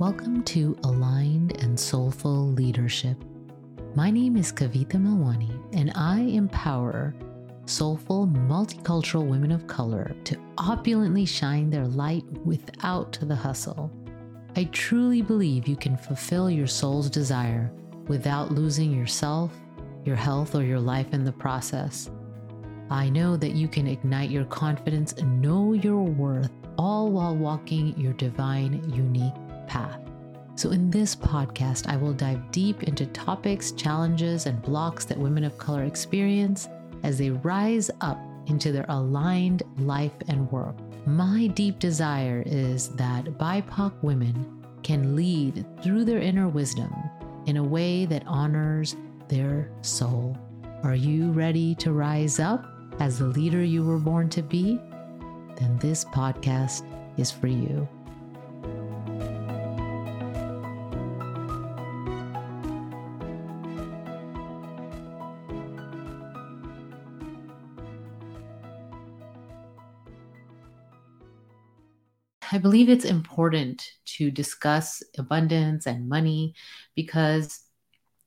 Welcome to Aligned and Soulful Leadership. My name is Kavita Melwani, and I empower soulful, multicultural women of color to opulently shine their light without the hustle. I truly believe you can fulfill your soul's desire without losing yourself, your health, or your life in the process. I know that you can ignite your confidence and know your worth, all while walking your divine, unique path. So, in this podcast, I will dive deep into topics, challenges, and blocks that women of color experience as they rise up into their aligned life and work. My deep desire is that BIPOC women can lead through their inner wisdom in a way that honors their soul. Are you ready to rise up as the leader you were born to be? Then this podcast is for you. Believe it's important to discuss abundance and money because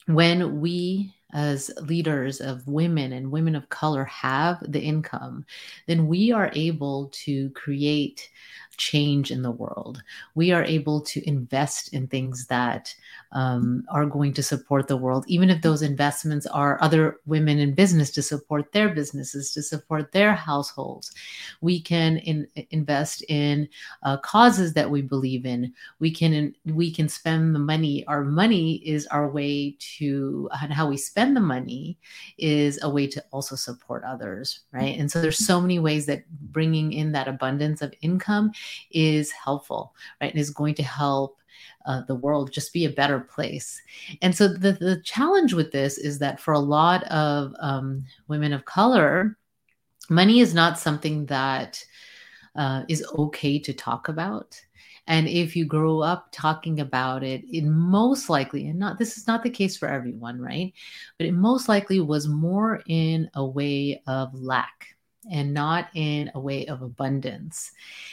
when we as leaders of women and women of color have the income, then we are able to create change in the world. We are able to invest in things that um, are going to support the world, even if those investments are other women in business to support their businesses, to support their households. We can in, invest in uh, causes that we believe in. We can we can spend the money. Our money is our way to how we spend the money is a way to also support others, right? And so there's so many ways that bringing in that abundance of income is helpful, right? And is going to help uh, the world just be a better place. And so the, the challenge with this is that for a lot of um, women of color, money is not something that uh, is okay to talk about. And if you grow up talking about it, it most likely, and not this is not the case for everyone, right? But it most likely was more in a way of lack and not in a way of abundance.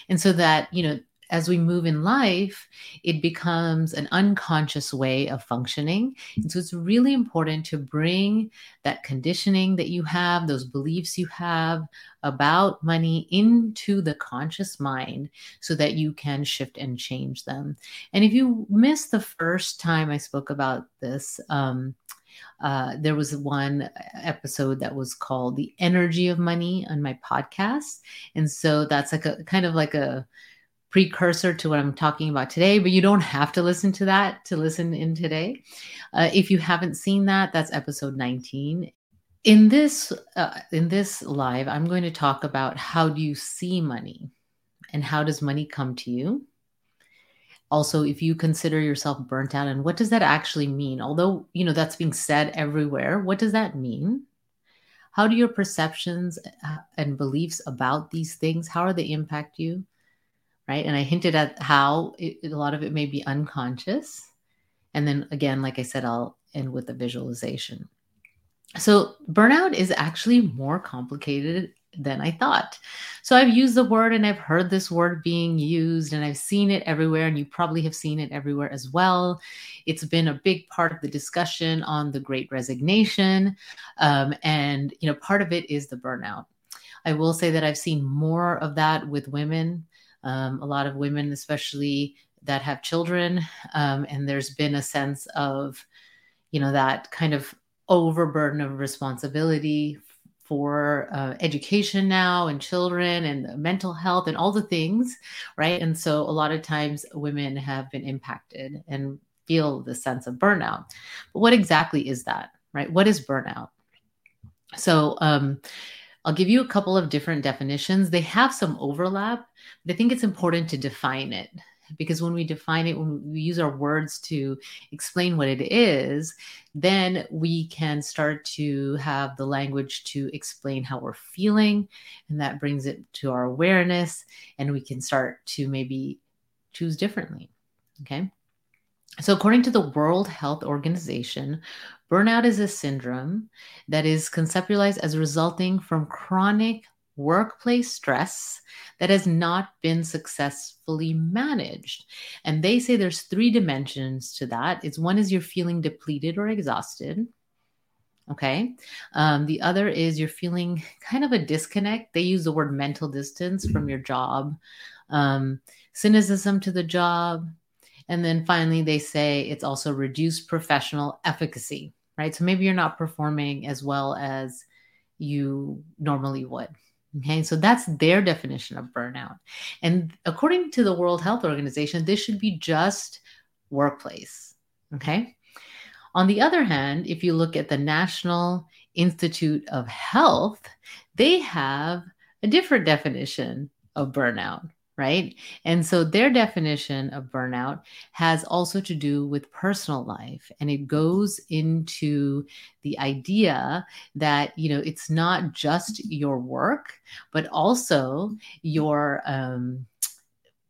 And so that, you know, as we move in life, it becomes an unconscious way of functioning. And so it's really important to bring that conditioning that you have, those beliefs you have about money into the conscious mind so that you can shift and change them. And if you missed the first time I spoke about this, um, uh, there was one episode that was called "The Energy of Money" on my podcast, and so that's like a kind of like a precursor to what I'm talking about today. But you don't have to listen to that to listen in today. Uh, if you haven't seen that, that's episode 19. In this uh, in this live, I'm going to talk about how do you see money, and how does money come to you also if you consider yourself burnt out and what does that actually mean although you know that's being said everywhere what does that mean how do your perceptions uh, and beliefs about these things how are they impact you right and i hinted at how it, a lot of it may be unconscious and then again like i said i'll end with a visualization so burnout is actually more complicated than I thought. So I've used the word and I've heard this word being used and I've seen it everywhere, and you probably have seen it everywhere as well. It's been a big part of the discussion on the great resignation. Um, and, you know, part of it is the burnout. I will say that I've seen more of that with women, um, a lot of women, especially that have children. Um, and there's been a sense of, you know, that kind of overburden of responsibility for uh, education now and children and mental health and all the things, right? And so a lot of times women have been impacted and feel the sense of burnout. But what exactly is that, right? What is burnout? So, um, I'll give you a couple of different definitions. They have some overlap, but I think it's important to define it because when we define it when we use our words to explain what it is then we can start to have the language to explain how we're feeling and that brings it to our awareness and we can start to maybe choose differently okay so according to the world health organization burnout is a syndrome that is conceptualized as resulting from chronic workplace stress that has not been successfully managed. And they say there's three dimensions to that. It's one is you're feeling depleted or exhausted. Okay. Um, the other is you're feeling kind of a disconnect. They use the word mental distance from your job, um, cynicism to the job. And then finally, they say it's also reduced professional efficacy, right? So maybe you're not performing as well as you normally would. Okay, so that's their definition of burnout. And according to the World Health Organization, this should be just workplace. Okay. On the other hand, if you look at the National Institute of Health, they have a different definition of burnout right? And so their definition of burnout has also to do with personal life. And it goes into the idea that, you know, it's not just your work, but also your, um,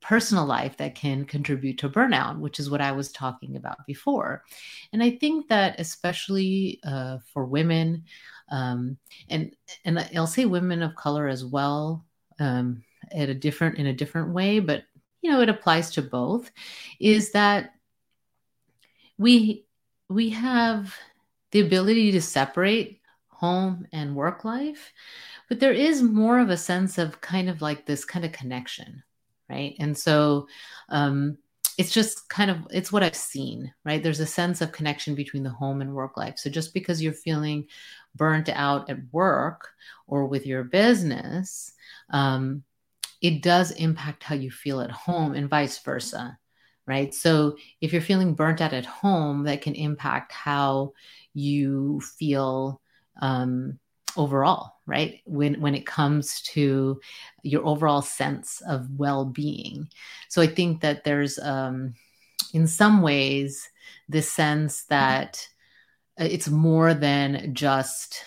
personal life that can contribute to burnout, which is what I was talking about before. And I think that especially uh, for women, um, and and I'll say women of color as well, um, at a different in a different way, but you know it applies to both. Is that we we have the ability to separate home and work life, but there is more of a sense of kind of like this kind of connection, right? And so um, it's just kind of it's what I've seen, right? There's a sense of connection between the home and work life. So just because you're feeling burnt out at work or with your business, um, it does impact how you feel at home and vice versa right? So if you're feeling burnt out at home that can impact how you feel um, overall right? When when it comes to your overall sense of well-being. So i think that there's um, in some ways this sense that it's more than just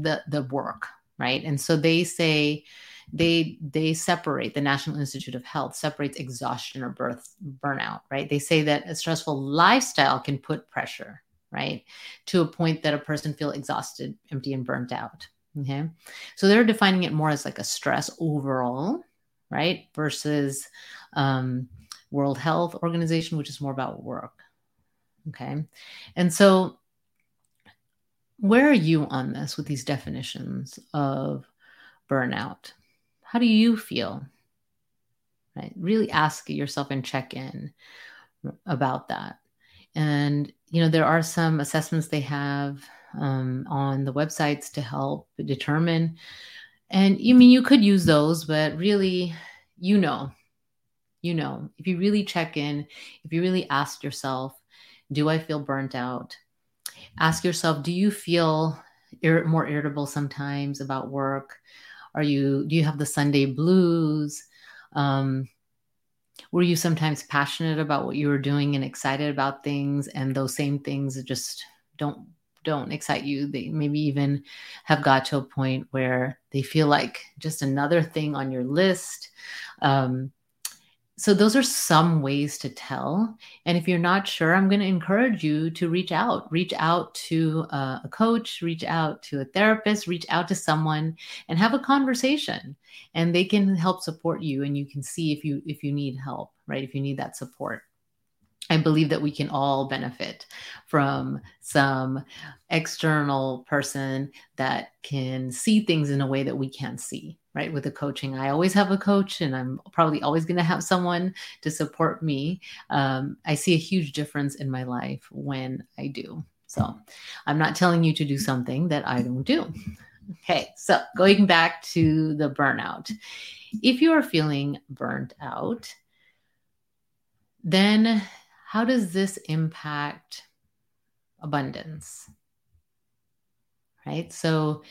the the work right? And so they say they they separate the national institute of health separates exhaustion or birth burnout right? They say that a stressful lifestyle can put pressure right? To a point that a person feel exhausted empty and burnt out okay? So they're defining it more as like a stress overall right? Versus um, world health organization which is more about work okay? And so where are you on this with these definitions of burnout how do you feel? Right? Really ask yourself and check in about that. And, you know, there are some assessments they have um, on the websites to help determine. And you I mean you could use those, but really, you know, you know, if you really check in, if you really ask yourself, do I feel burnt out? Ask yourself, do you feel ir- more irritable sometimes about work? Are you do you have the Sunday blues? Um, were you sometimes passionate about what you were doing and excited about things, and those same things just don't don't excite you? They maybe even have got to a point where they feel like just another thing on your list. Um, so those are some ways to tell. And if you're not sure i'm going to encourage you to reach out. Reach out to a coach reach out to a therapist reach out to someone and have a conversation. And they can help support you and you can see if you if you need help right? If you need that support I believe that we can all benefit from some external person that can see things in a way that we can't see, right? With the coaching, I always have a coach, and I'm probably always going to have someone to support me. Um, I see a huge difference in my life when I do. So I'm not telling you to do something that I don't do. Okay, so going back to the burnout. If you are feeling burnt out, then how does this impact abundance? Right? So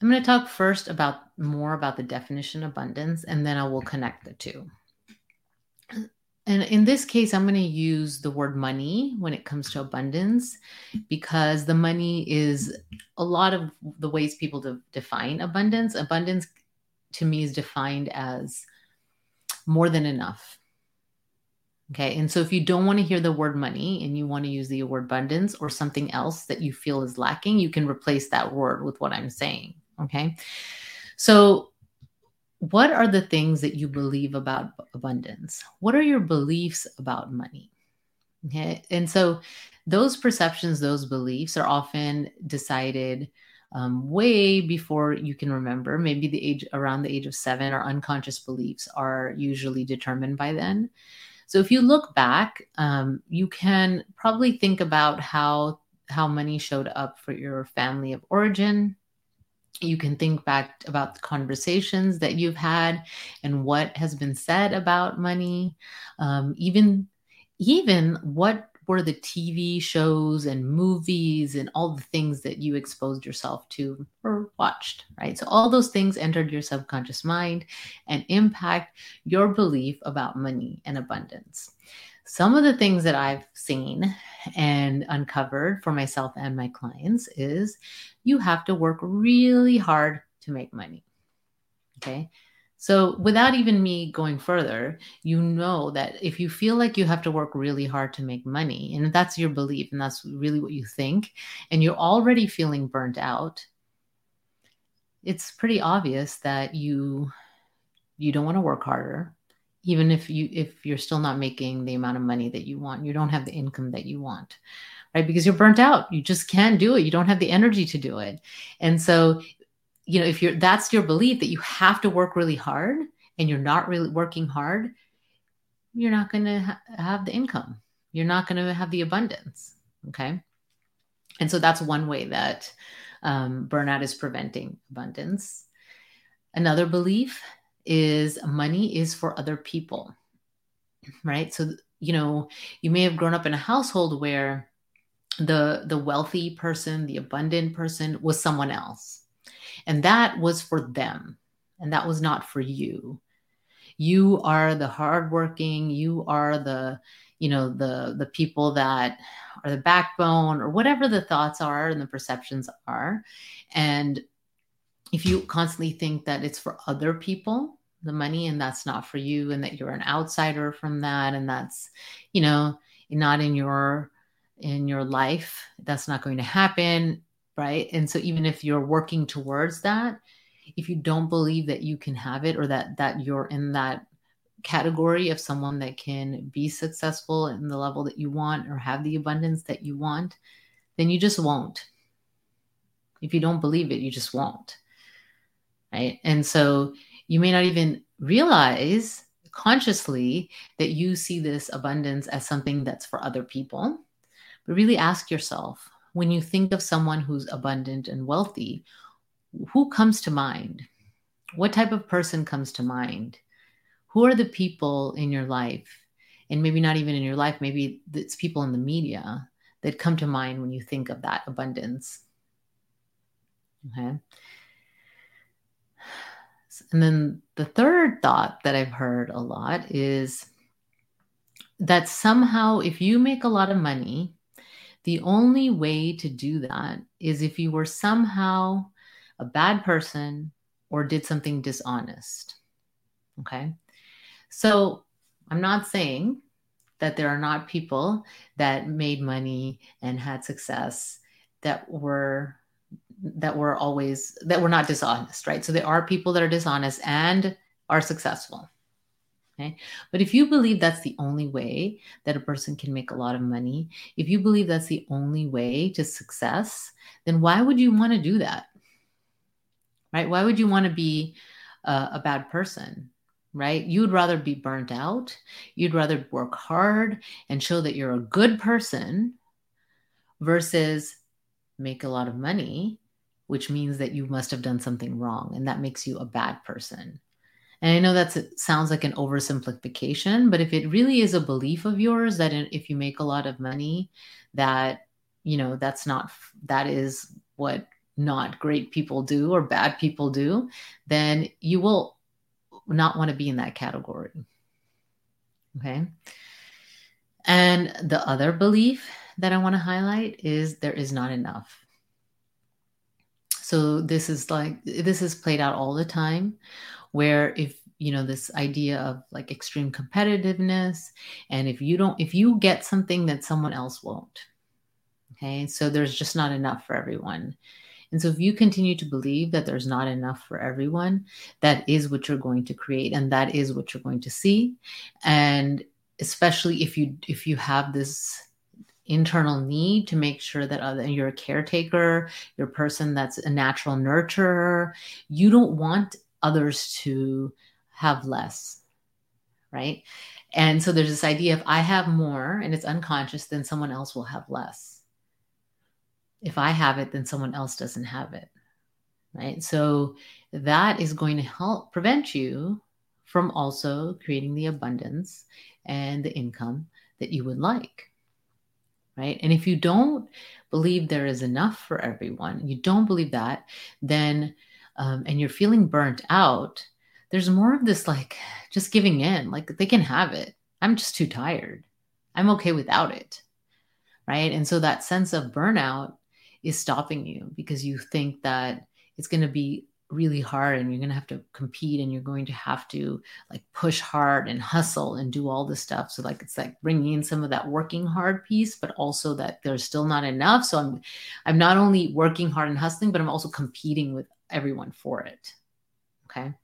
I'm going to talk first about more about the definition abundance and then I will connect the two. And in this case, I'm going to use the word money when it comes to abundance because the money is a lot of the ways people de- define abundance. Abundance to me is defined as more than enough Okay. And so if you don't want to hear the word money and you want to use the word abundance or something else that you feel is lacking, you can replace that word with what I'm saying. Okay. So, what are the things that you believe about abundance? What are your beliefs about money? Okay. And so, those perceptions, those beliefs are often decided um, way before you can remember. Maybe the age around the age of seven, or unconscious beliefs are usually determined by then. So if you look back, um, you can probably think about how how money showed up for your family of origin. You can think back about the conversations that you've had and what has been said about money. Um, even even what were the TV shows and movies and all the things that you exposed yourself to or watched, right? So all those things entered your subconscious mind and impact your belief about money and abundance. Some of the things that I've seen and uncovered for myself and my clients is you have to work really hard to make money. Okay. So, without even me going further, you know that if you feel like you have to work really hard to make money, and that's your belief, and that's really what you think, and you're already feeling burnt out, it's pretty obvious that you you don't want to work harder. Even if you if you're still not making the amount of money that you want you don't have the income that you want right? Because you're burnt out. You just can't do it. You don't have the energy to do it. And so you know if you're that's your belief that you have to work really hard and you're not really working hard you're not going to ha- have the income. You're not going to have the abundance okay? And so that's one way that um, burnout is preventing abundance. Another belief is money is for other people right? So you know you may have grown up in a household where the the wealthy person the abundant person was someone else and that was for them. And that was not for you. You are the hardworking, you are the, you know, the the people that are the backbone or whatever the thoughts are and the perceptions are. And if you constantly think that it's for other people, the money, and that's not for you, and that you're an outsider from that, and that's, you know, not in your in your life, that's not going to happen right? And so even if you're working towards that, if you don't believe that you can have it or that that you're in that category of someone that can be successful in the level that you want or have the abundance that you want, then you just won't. If you don't believe it, you just won't. Right? And so you may not even realize consciously that you see this abundance as something that's for other people. But really ask yourself, when you think of someone who's abundant and wealthy, who comes to mind? What type of person comes to mind? Who are the people in your life? And maybe not even in your life, maybe it's people in the media that come to mind when you think of that abundance. Okay. And then the third thought that I've heard a lot is that somehow if you make a lot of money, the only way to do that is if you were somehow a bad person or did something dishonest. Okay. So I'm not saying that there are not people that made money and had success that were that were always that were not dishonest right so there are people that are dishonest and are successful Okay. But if you believe that's the only way that a person can make a lot of money, if you believe that's the only way to success, then why would you want to do that? Right? Why would you want to be a, a bad person? Right? You'd rather be burnt out. You'd rather work hard and show that you're a good person versus make a lot of money, which means that you must have done something wrong and that makes you a bad person. And I know that sounds like an oversimplification, but if it really is a belief of yours that if you make a lot of money, that, you know, that's not, that is what not great people do or bad people do, then you will not want to be in that category. Okay. And the other belief that I want to highlight is there is not enough. So this is like, this is played out all the time where if you know this idea of like extreme competitiveness and if you don't if you get something that someone else won't. Okay? So there's just not enough for everyone. And so if you continue to believe that there's not enough for everyone, that is what you're going to create and that is what you're going to see. And especially if you if you have this internal need to make sure that other, you're a caretaker, you're a person that's a natural nurturer, you don't want others to have less, right? And so there's this idea if I have more and it's unconscious, then someone else will have less. If I have it, then someone else doesn't have it. Right. So that is going to help prevent you from also creating the abundance and the income that you would like. Right. And if you don't believe there is enough for everyone, you don't believe that, then, um, and you're feeling burnt out, there's more of this like just giving in, like they can have it. I'm just too tired. I'm okay without it. Right. And so that sense of burnout is stopping you because you think that it's going to be really hard and you're going to have to compete and you're going to have to like push hard and hustle and do all this stuff so like it's like bringing in some of that working hard piece but also that there's still not enough so i'm i'm not only working hard and hustling but i'm also competing with everyone for it okay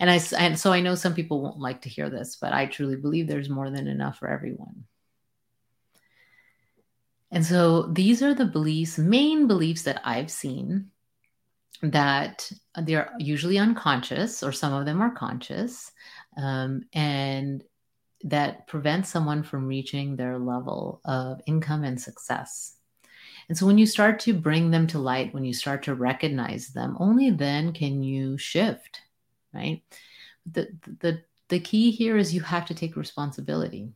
and I and so I know some people won't like to hear this, but I truly believe there's more than enough for everyone. And so these are the beliefs, main beliefs that I've seen that they're usually unconscious, or some of them are conscious, um, and that prevent someone from reaching their level of income and success. And so when you start to bring them to light, when you start to recognize them, only then can you shift right? The, the, the key here is you have to take responsibility.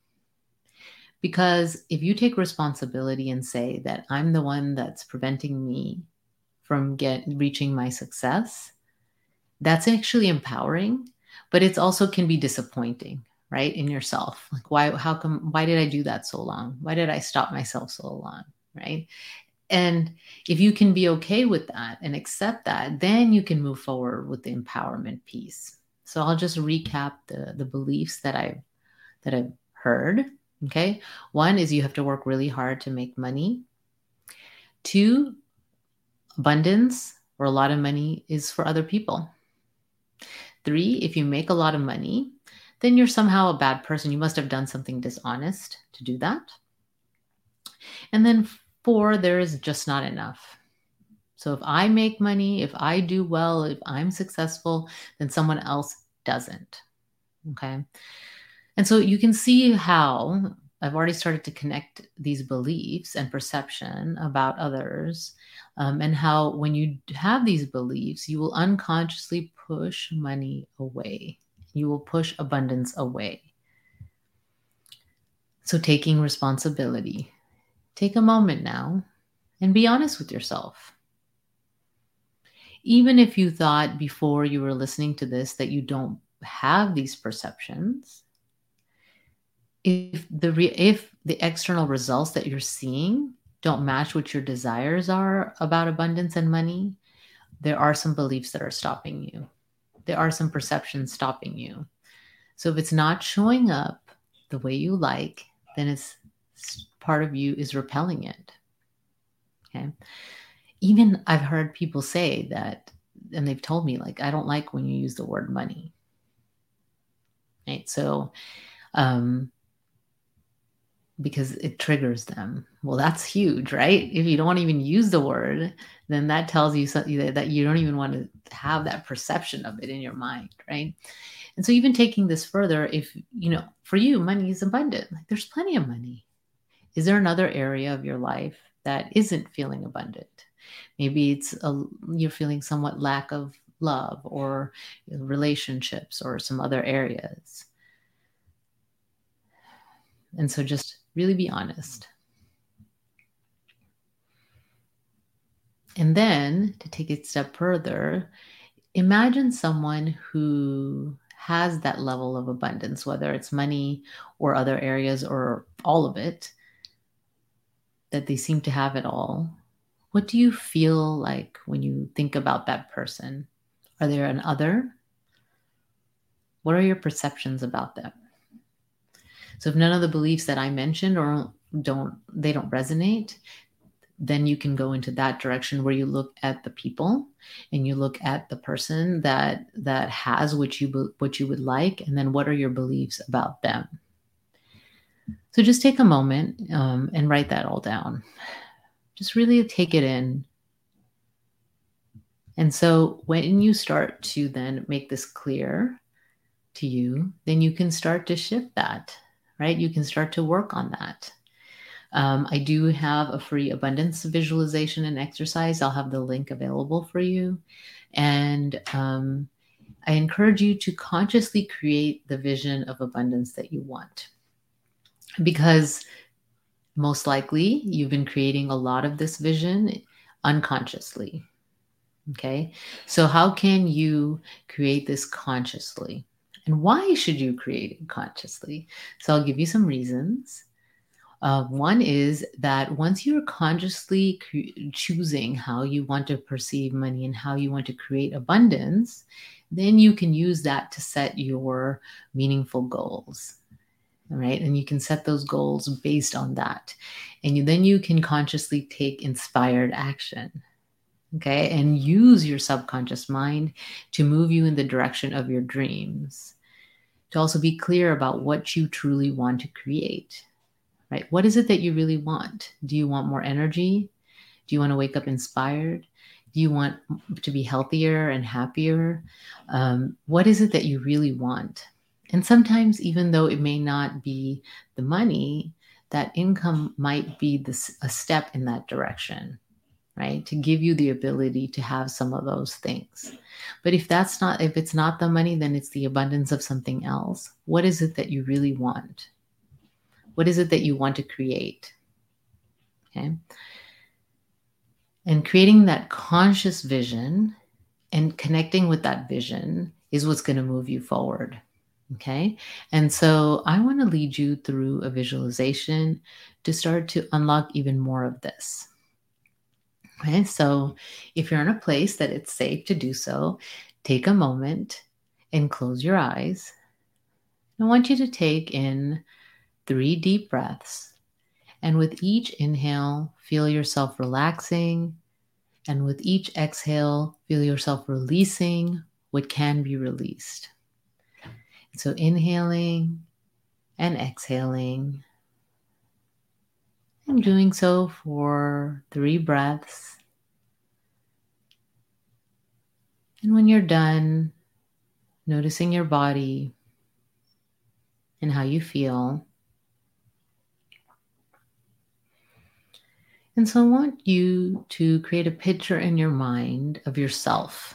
Because if you take responsibility and say that I'm the one that's preventing me from get reaching my success, that's actually empowering, but it's also can be disappointing, right? In yourself. Like why how come why did I do that so long? Why did I stop myself so long? Right. And if you can be okay with that and accept that, then you can move forward with the empowerment piece. So I'll just recap the, the beliefs that I've that I've heard. Okay. One is you have to work really hard to make money. Two, abundance or a lot of money is for other people. Three, if you make a lot of money, then you're somehow a bad person. You must have done something dishonest to do that. And then Four, there is just not enough. So if I make money, if I do well, if I'm successful, then someone else doesn't. Okay. And so you can see how I've already started to connect these beliefs and perception about others, um, and how when you have these beliefs, you will unconsciously push money away. You will push abundance away. So, taking responsibility, Take a moment now and be honest with yourself. Even if you thought before you were listening to this that you don't have these perceptions, if the re- if the external results that you're seeing don't match what your desires are about abundance and money, there are some beliefs that are stopping you. There are some perceptions stopping you. So if it's not showing up the way you like, then it's part of you is repelling it. Okay. Even I've heard people say that, and they've told me, like, I don't like when you use the word money. Right. So, um, because it triggers them. Well, that's huge, right? If you don't even use the word, then that tells you something that you don't even want to have that perception of it in your mind, right? And so, even taking this further, if you know, for you, money is abundant. Like, there's plenty of money. Is there another area of your life that isn't feeling abundant? Maybe it's a, you're feeling somewhat lack of love or relationships or some other areas. And so just really be honest. And then to take it a step further, imagine someone who has that level of abundance, whether it's money or other areas or all of it, that they seem to have it all. What do you feel like when you think about that person? Are there an other? What are your perceptions about them? So if none of the beliefs that I mentioned or don't they don't resonate, then you can go into that direction where you look at the people and you look at the person that that has what you what you would like and then what are your beliefs about them so just take a moment um, and write that all down just really take it in and so when you start to then make this clear to you then you can start to shift that right you can start to work on that um, I do have a free abundance visualization and exercise. I'll have the link available for you. And um, I encourage you to consciously create the vision of abundance that you want. Because most likely you've been creating a lot of this vision unconsciously. Okay. So, how can you create this consciously? And why should you create it consciously? So, I'll give you some reasons. Uh, one is that once you're consciously choosing how you want to perceive money and how you want to create abundance, then you can use that to set your meaningful goals. Right. And you can set those goals based on that. And you, then you can consciously take inspired action. Okay. And use your subconscious mind to move you in the direction of your dreams. To also be clear about what you truly want to create right? What is it that you really want? Do you want more energy? Do you want to wake up inspired? Do you want to be healthier and happier? Um, what is it that you really want? And sometimes, even though it may not be the money, that income might be a step in that direction, right? To give you the ability to have some of those things. But if that's not, if it's not the money, then it's the abundance of something else. What is it that you really want? What is it that you want to create? Okay. And creating that conscious vision and connecting with that vision is what's going to move you forward. Okay. And so I want to lead you through a visualization to start to unlock even more of this. Okay. So if you're in a place that it's safe to do so, take a moment and close your eyes. I want you to take in three deep breaths. And with each inhale, feel yourself relaxing. And with each exhale, feel yourself releasing what can be released. So inhaling and exhaling. I'm doing so for three breaths. And when you're done, noticing your body and how you feel. And so I want you to create a picture in your mind of yourself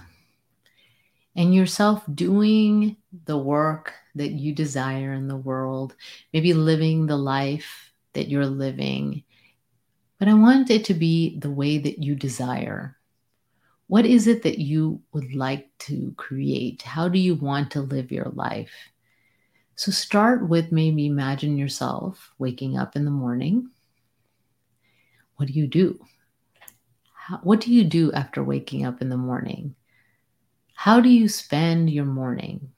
and yourself doing the work that you desire in the world, maybe living the life that you're living. But I want it to be the way that you desire. What is it that you would like to create? How do you want to live your life? So start with maybe imagine yourself waking up in the morning what do you do? How, what do you do after waking up in the morning? How do you spend your morning?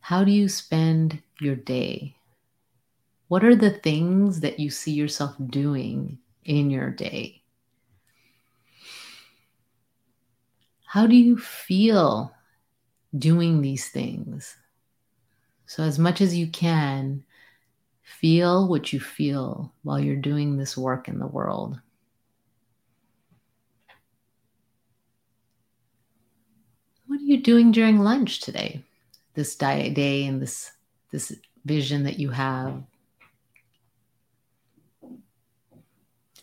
How do you spend your day? What are the things that you see yourself doing in your day? How do you feel doing these things? So, as much as you can, Feel what you feel while you're doing this work in the world. What are you doing during lunch today? This diet day and this this vision that you have.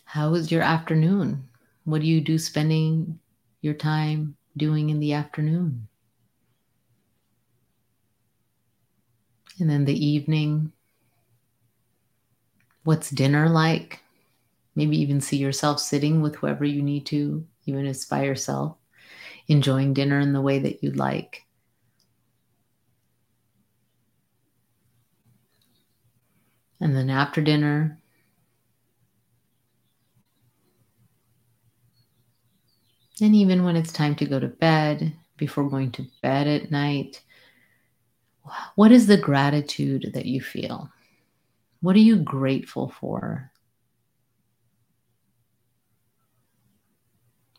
How was your afternoon? What do you do spending your time doing in the afternoon? And then the evening, what's dinner like? Maybe even see yourself sitting with whoever you need to, even if it's by yourself, enjoying dinner in the way that you like. And then after dinner, and even when it's time to go to bed, before going to bed at night, what is the gratitude that you feel? What are you grateful for?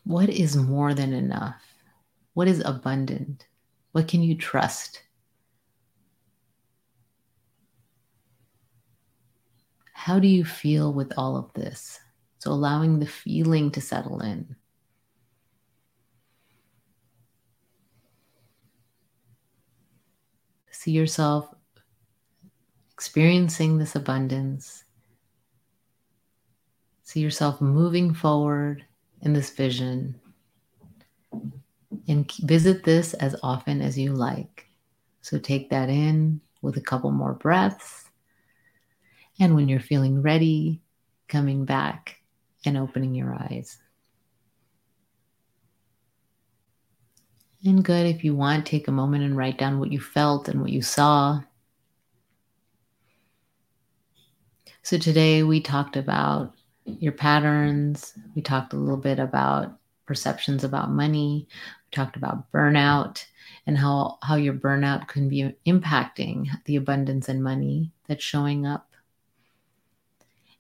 What is more than enough? What is abundant? What can you trust? How do you feel with all of this? So, allowing the feeling to settle in. See yourself experiencing this abundance. See yourself moving forward in this vision. And visit this as often as you like. So take that in with a couple more breaths. And when you're feeling ready, coming back and opening your eyes. And good, if you want, take a moment and write down what you felt and what you saw. So today we talked about your patterns. We talked a little bit about perceptions about money. We talked about burnout and how, how your burnout can be impacting the abundance and money that's showing up.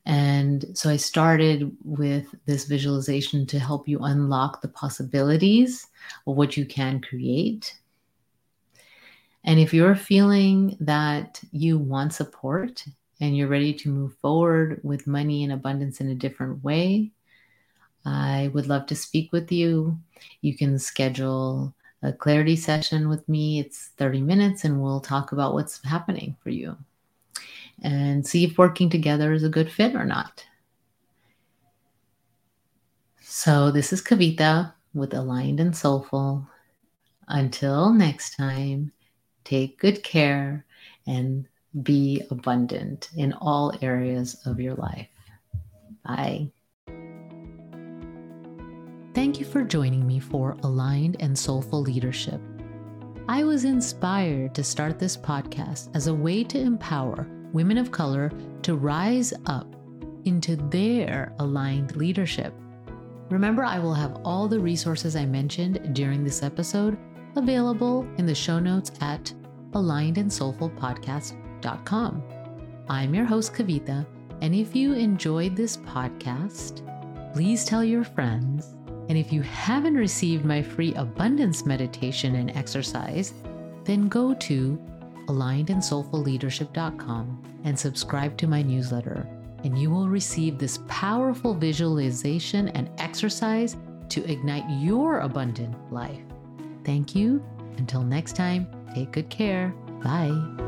And so I started with this visualization to help you unlock the possibilities of what you can create. And if you're feeling that you want support and you're ready to move forward with money and abundance in a different way, I would love to speak with you. You can schedule a clarity session with me. It's 30 minutes, and we'll talk about what's happening for you and see if working together is a good fit or not. So, this is Kavita with Aligned and Soulful. Until next time, take good care and be abundant in all areas of your life. Bye. Thank you for joining me for Aligned and Soulful Leadership. I was inspired to start this podcast as a way to empower women of color to rise up into their aligned leadership. Remember, I will have all the resources I mentioned during this episode available in the show notes at alignedandsoulfulpodcast.com I'm your host, Kavita, and if you enjoyed this podcast, please tell your friends. And if you haven't received my free abundance meditation and exercise, then go to alignedandsoulfulleadership.com and subscribe to my newsletter, and you will receive this powerful visualization and exercise to ignite your abundant life. Thank you. Until next time, take good care. Bye.